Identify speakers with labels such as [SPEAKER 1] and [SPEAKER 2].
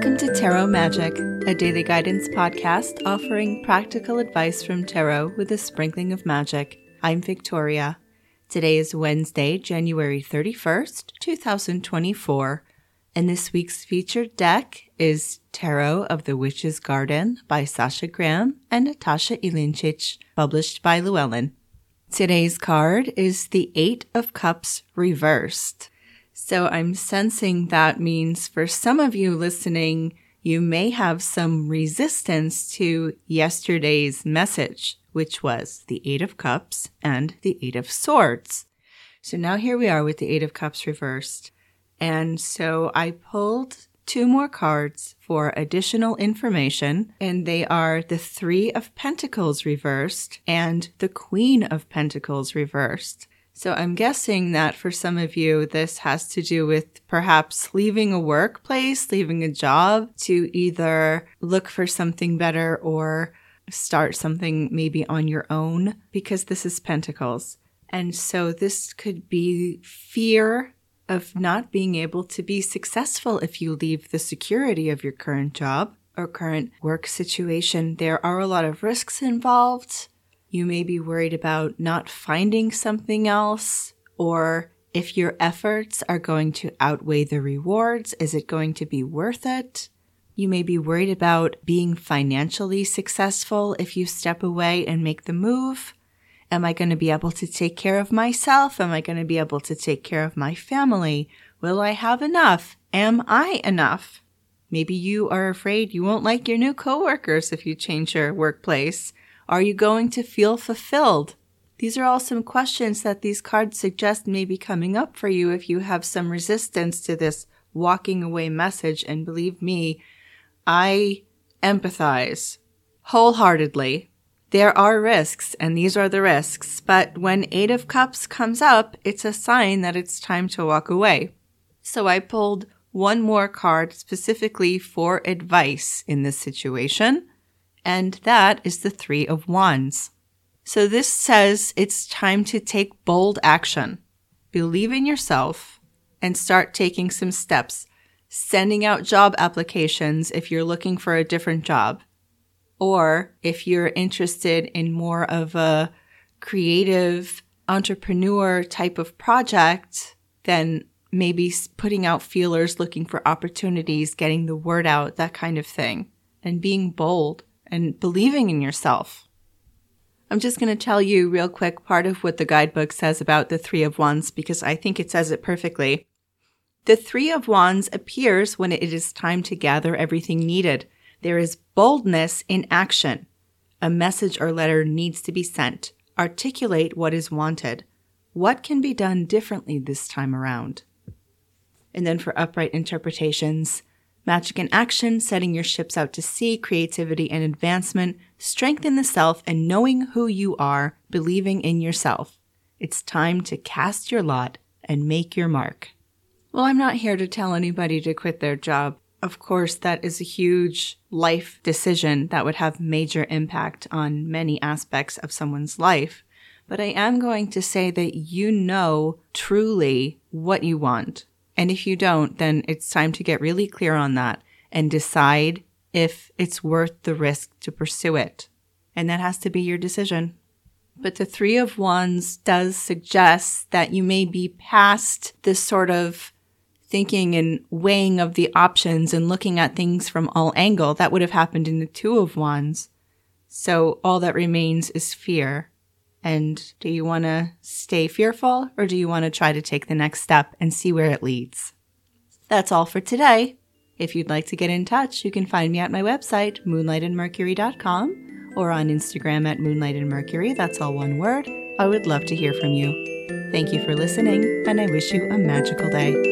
[SPEAKER 1] Welcome to Tarot Magic, a daily guidance podcast offering practical advice from tarot with a sprinkling of magic. I'm Victoria. Today is Wednesday, January 31st, 2024, and this week's featured deck is Tarot of the Witch's Garden by Sasha Graham and Natasha Ilincic, published by Llewellyn. Today's card is the Eight of Cups reversed. So I'm sensing that means for some of you listening, you may have some resistance to yesterday's message, which was the Eight of Cups and the Eight of Swords. So now here we are with the Eight of Cups reversed. And so I pulled two more cards for additional information, and they are the Three of Pentacles reversed and the Queen of Pentacles reversed. So I'm guessing that for some of you, this has to do with perhaps leaving a workplace, leaving a job to either look for something better or start something maybe on your own because this is Pentacles. And so this could be fear of not being able to be successful if you leave the security of your current job or current work situation. There are a lot of risks involved. You may be worried about not finding something else, or if your efforts are going to outweigh the rewards, is it going to be worth it? You may be worried about being financially successful if you step away and make the move. Am I going to be able to take care of myself? Am I going to be able to take care of my family? Will I have enough? Am I enough? Maybe you are afraid you won't like your new coworkers if you change your workplace. Are you going to feel fulfilled? These are all some questions that these cards suggest may be coming up for you if you have some resistance to this walking away message. And believe me, I empathize wholeheartedly. There are risks, and these are the risks. But when Eight of Cups comes up, it's a sign that it's time to walk away. So I pulled one more card specifically for advice in this situation and that is the Three of Wands. So this says it's time to take bold action. Believe in yourself and start taking some steps, sending out job applications if you're looking for a different job. Or if you're interested in more of a creative entrepreneur type of project, then maybe putting out feelers, looking for opportunities, getting the word out, that kind of thing, and being bold and believing in yourself. I'm just going to tell you real quick part of what the guidebook says about the Three of Wands because I think it says it perfectly. The Three of Wands appears when it is time to gather everything needed. There is boldness in action. A message or letter needs to be sent. Articulate what is wanted. What can be done differently this time around? And then for upright interpretations, Magic in action, setting your ships out to sea, creativity and advancement, strength in the self and knowing who you are, believing in yourself. It's time to cast your lot and make your mark. Well, I'm not here to tell anybody to quit their job. Of course, that is a huge life decision that would have major impact on many aspects of someone's life. But I am going to say that you know truly what you want and if you don't, then it's time to get really clear on that and decide if it's worth the risk to pursue it. And that has to be your decision. But the Three of Wands does suggest that you may be past this sort of thinking and weighing of the options and looking at things from all angle. That would have happened in the Two of Wands. So all that remains is fear. And do you want to stay fearful or do you want to try to take the next step and see where it leads? That's all for today. If you'd like to get in touch, you can find me at my website, moonlightandmercury.com, or on Instagram at moonlightandmercury. That's all one word. I would love to hear from you. Thank you for listening, and I wish you a magical day.